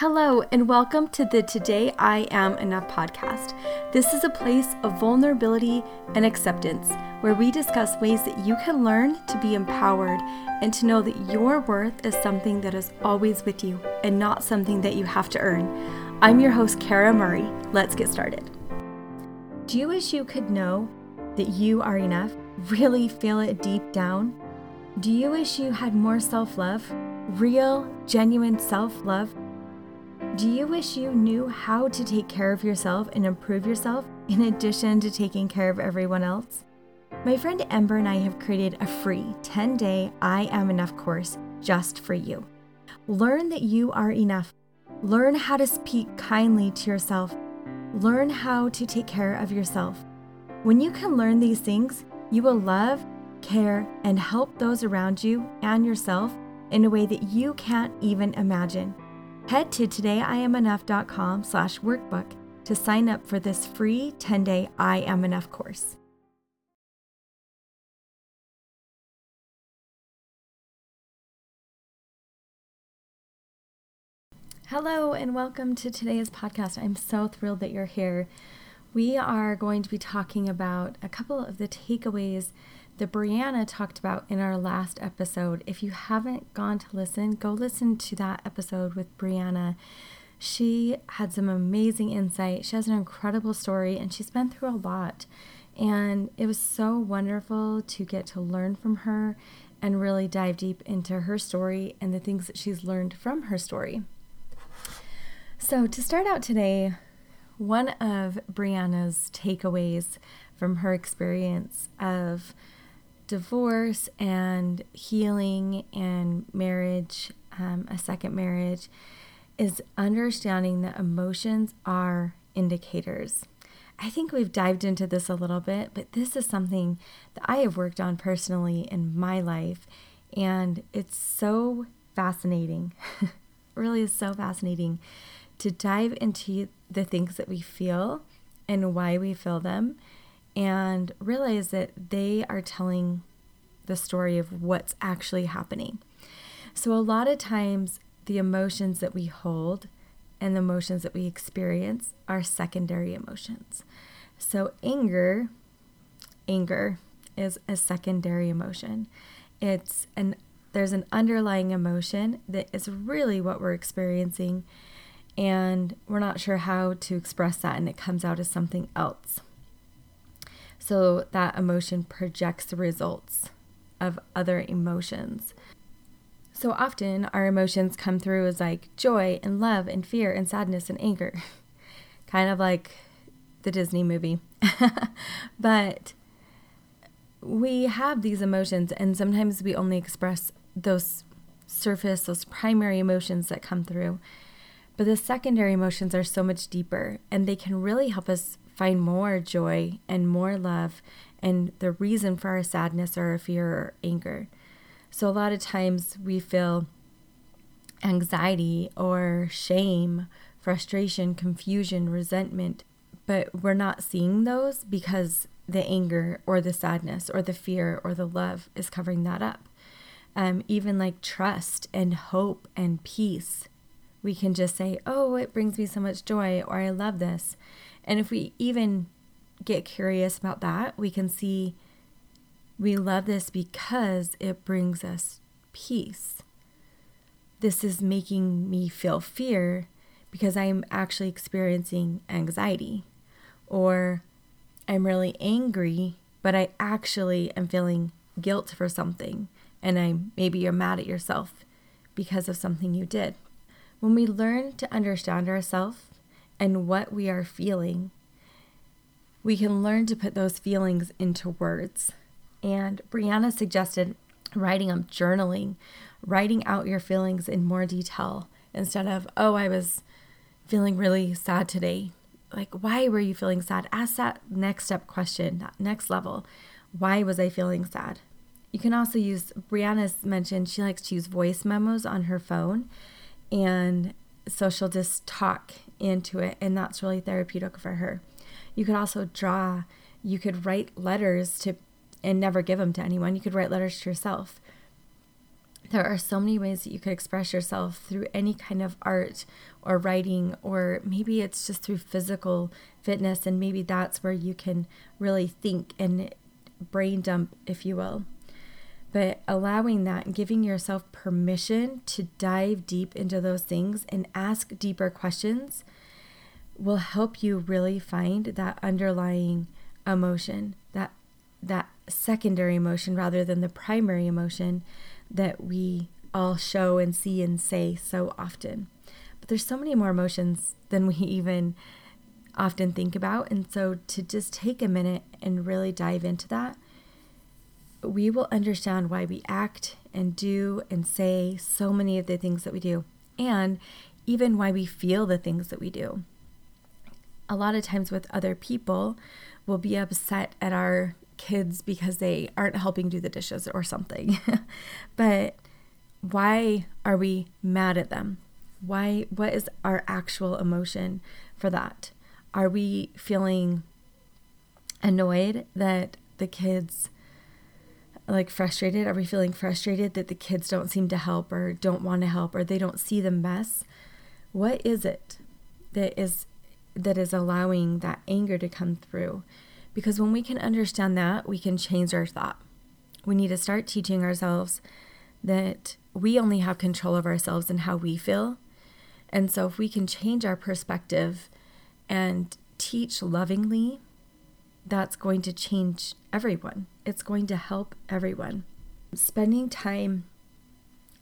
Hello, and welcome to the Today I Am Enough podcast. This is a place of vulnerability and acceptance where we discuss ways that you can learn to be empowered and to know that your worth is something that is always with you and not something that you have to earn. I'm your host, Kara Murray. Let's get started. Do you wish you could know that you are enough? Really feel it deep down? Do you wish you had more self love? Real, genuine self love? Do you wish you knew how to take care of yourself and improve yourself in addition to taking care of everyone else? My friend Ember and I have created a free 10 day I Am Enough course just for you. Learn that you are enough. Learn how to speak kindly to yourself. Learn how to take care of yourself. When you can learn these things, you will love, care, and help those around you and yourself in a way that you can't even imagine. Head to todayiamenough.com slash workbook to sign up for this free 10-day I Am Enough course. Hello and welcome to today's podcast. I'm so thrilled that you're here. We are going to be talking about a couple of the takeaways that Brianna talked about in our last episode. If you haven't gone to listen, go listen to that episode with Brianna. She had some amazing insight. She has an incredible story and she's been through a lot. And it was so wonderful to get to learn from her and really dive deep into her story and the things that she's learned from her story. So, to start out today, one of Brianna's takeaways from her experience of divorce and healing and marriage, um, a second marriage, is understanding that emotions are indicators. I think we've dived into this a little bit, but this is something that I have worked on personally in my life, and it's so fascinating. it really is so fascinating to dive into the things that we feel and why we feel them and realize that they are telling the story of what's actually happening. So, a lot of times, the emotions that we hold and the emotions that we experience are secondary emotions. So, anger, anger is a secondary emotion. It's an there's an underlying emotion that is really what we're experiencing and we're not sure how to express that and it comes out as something else. So that emotion projects the results of other emotions. So often our emotions come through as like joy and love and fear and sadness and anger, kind of like the Disney movie. but we have these emotions, and sometimes we only express those surface, those primary emotions that come through. But the secondary emotions are so much deeper, and they can really help us find more joy and more love and the reason for our sadness or our fear or anger. So, a lot of times we feel anxiety or shame, frustration, confusion, resentment, but we're not seeing those because the anger or the sadness or the fear or the love is covering that up. Um, even like trust and hope and peace, we can just say, Oh, it brings me so much joy, or I love this. And if we even get curious about that, we can see we love this because it brings us peace. This is making me feel fear because I'm actually experiencing anxiety. Or I'm really angry, but I actually am feeling guilt for something. And I maybe you're mad at yourself because of something you did. When we learn to understand ourselves and what we are feeling, we can learn to put those feelings into words. And Brianna suggested writing up journaling, writing out your feelings in more detail instead of, oh, I was feeling really sad today. Like, why were you feeling sad? Ask that next step question, that next level. Why was I feeling sad? You can also use, Brianna's mentioned she likes to use voice memos on her phone. And so she'll just talk into it, and that's really therapeutic for her. You could also draw, you could write letters to and never give them to anyone. You could write letters to yourself. there are so many ways that you could express yourself through any kind of art or writing, or maybe it's just through physical fitness, and maybe that's where you can really think and brain dump, if you will. But allowing that and giving yourself permission to dive deep into those things and ask deeper questions will help you really find that underlying emotion, that that secondary emotion rather than the primary emotion that we all show and see and say so often. But there's so many more emotions than we even often think about. And so to just take a minute and really dive into that, we will understand why we act and do and say so many of the things that we do, and even why we feel the things that we do. A lot of times with other people, we'll be upset at our kids because they aren't helping do the dishes or something. but why are we mad at them? Why what is our actual emotion for that? Are we feeling annoyed that the kids like frustrated? Are we feeling frustrated that the kids don't seem to help or don't want to help or they don't see the mess? What is it that is that is allowing that anger to come through? Because when we can understand that, we can change our thought. We need to start teaching ourselves that we only have control of ourselves and how we feel. And so, if we can change our perspective and teach lovingly, that's going to change everyone. It's going to help everyone. Spending time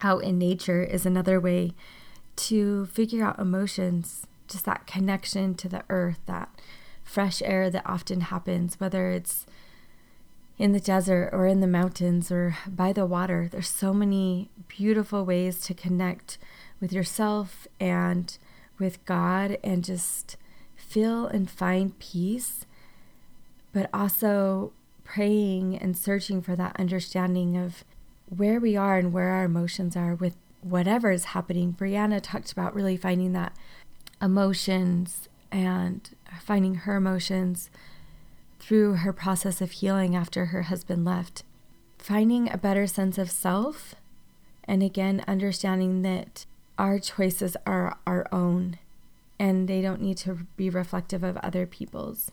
out in nature is another way to figure out emotions, just that connection to the earth, that fresh air that often happens, whether it's in the desert or in the mountains or by the water. There's so many beautiful ways to connect with yourself and with God and just feel and find peace, but also praying and searching for that understanding of where we are and where our emotions are with whatever is happening. Brianna talked about really finding that emotions and finding her emotions through her process of healing after her husband left. Finding a better sense of self, and again, understanding that our choices are our own and they don't need to be reflective of other people's.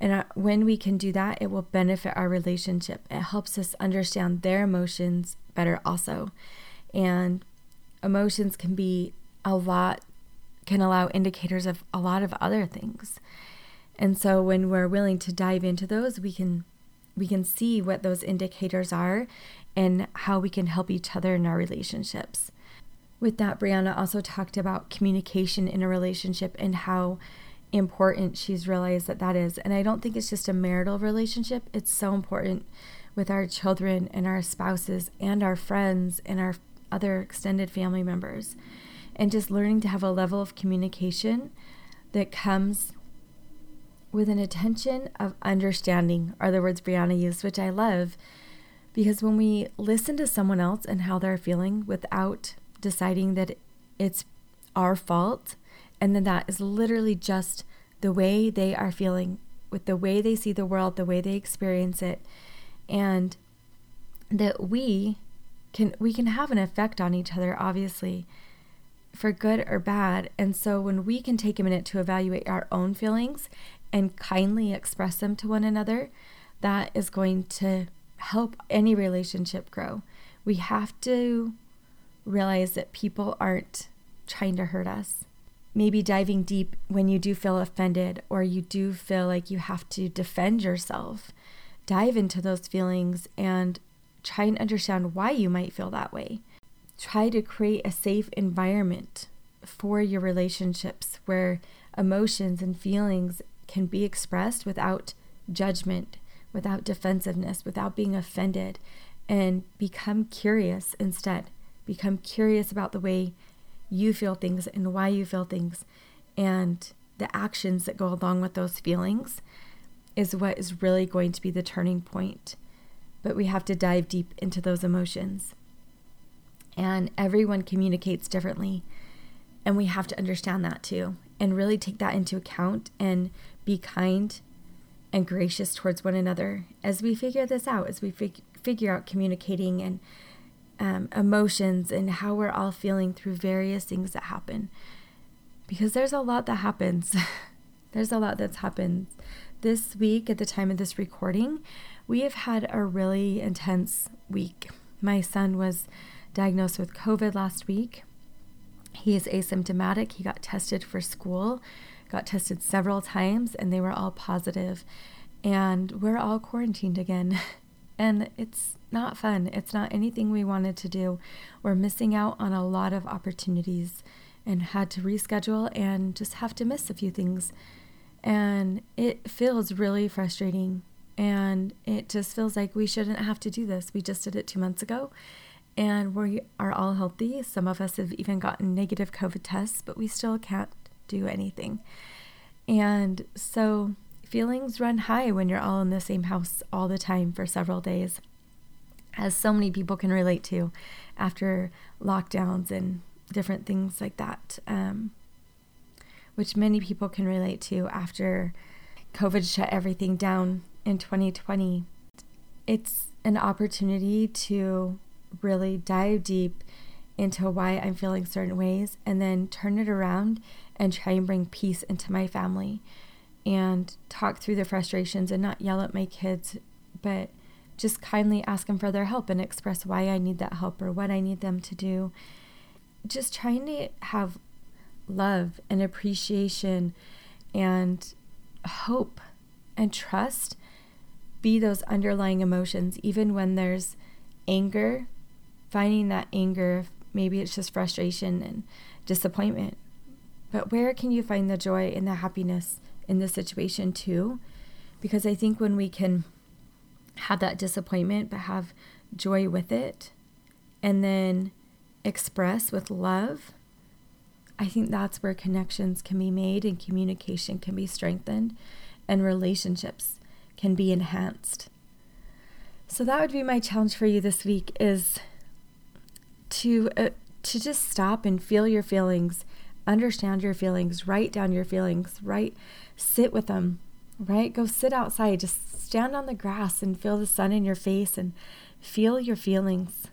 And uh, when we can do that, it will benefit our relationship. It helps us understand their emotions better, also. And emotions can be a lot can allow indicators of a lot of other things. And so when we're willing to dive into those, we can we can see what those indicators are and how we can help each other in our relationships. With that, Brianna also talked about communication in a relationship and how important she's realized that that is. And I don't think it's just a marital relationship, it's so important with our children and our spouses and our friends and our other extended family members. And just learning to have a level of communication that comes with an attention of understanding are the words Brianna used, which I love. Because when we listen to someone else and how they're feeling without deciding that it's our fault and then that is literally just the way they are feeling with the way they see the world, the way they experience it, and that we can we can have an effect on each other obviously for good or bad. And so when we can take a minute to evaluate our own feelings and kindly express them to one another, that is going to help any relationship grow. We have to realize that people aren't trying to hurt us. Maybe diving deep when you do feel offended or you do feel like you have to defend yourself. Dive into those feelings and try and understand why you might feel that way try to create a safe environment for your relationships where emotions and feelings can be expressed without judgment, without defensiveness, without being offended, and become curious instead. Become curious about the way you feel things and why you feel things and the actions that go along with those feelings is what is really going to be the turning point. But we have to dive deep into those emotions and everyone communicates differently. And we have to understand that too and really take that into account and be kind and gracious towards one another as we figure this out, as we fig- figure out communicating and um, emotions and how we're all feeling through various things that happen. Because there's a lot that happens. there's a lot that's happened. This week, at the time of this recording, we have had a really intense week. My son was diagnosed with COVID last week. He is asymptomatic. He got tested for school, got tested several times, and they were all positive. And we're all quarantined again. And it's not fun. It's not anything we wanted to do. We're missing out on a lot of opportunities and had to reschedule and just have to miss a few things. And it feels really frustrating. And it just feels like we shouldn't have to do this. We just did it two months ago and we are all healthy. Some of us have even gotten negative COVID tests, but we still can't do anything. And so feelings run high when you're all in the same house all the time for several days, as so many people can relate to after lockdowns and different things like that, um, which many people can relate to after COVID shut everything down in 2020. It's an opportunity to really dive deep into why I'm feeling certain ways and then turn it around and try and bring peace into my family and talk through the frustrations and not yell at my kids, but just kindly ask them for their help and express why I need that help or what I need them to do. Just trying to have love and appreciation and hope and trust be those underlying emotions, even when there's anger, finding that anger, maybe it's just frustration and disappointment. But where can you find the joy and the happiness in this situation too. Because I think when we can have that disappointment but have joy with it and then express with love, I think that's where connections can be made and communication can be strengthened and relationships can be enhanced. So that would be my challenge for you this week is to uh, to just stop and feel your feelings, understand your feelings, write down your feelings, right? sit with them, right? Go sit outside, just stand on the grass and feel the sun in your face and feel your feelings.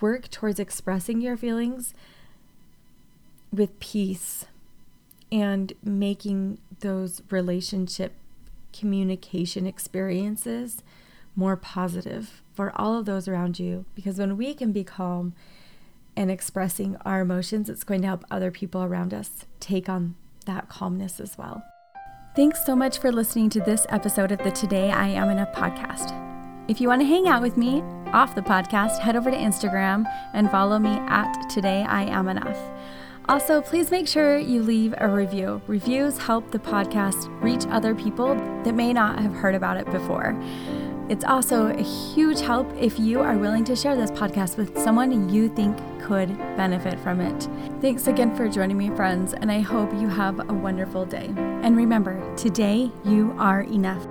Work towards expressing your feelings with peace and making those relationship communication experiences more positive for all of those around you. Because when we can be calm and expressing our emotions, it's going to help other people around us take on that calmness as well. Thanks so much for listening to this episode of the Today I Am Enough podcast. If you want to hang out with me off the podcast, head over to Instagram and follow me at Today I Am Enough. Also, please make sure you leave a review. Reviews help the podcast reach other people that may not have heard about it before. It's also a huge help if you are willing to share this podcast with someone you think could benefit from it. Thanks again for joining me, friends, and I hope you have a wonderful day. And remember, today you are enough.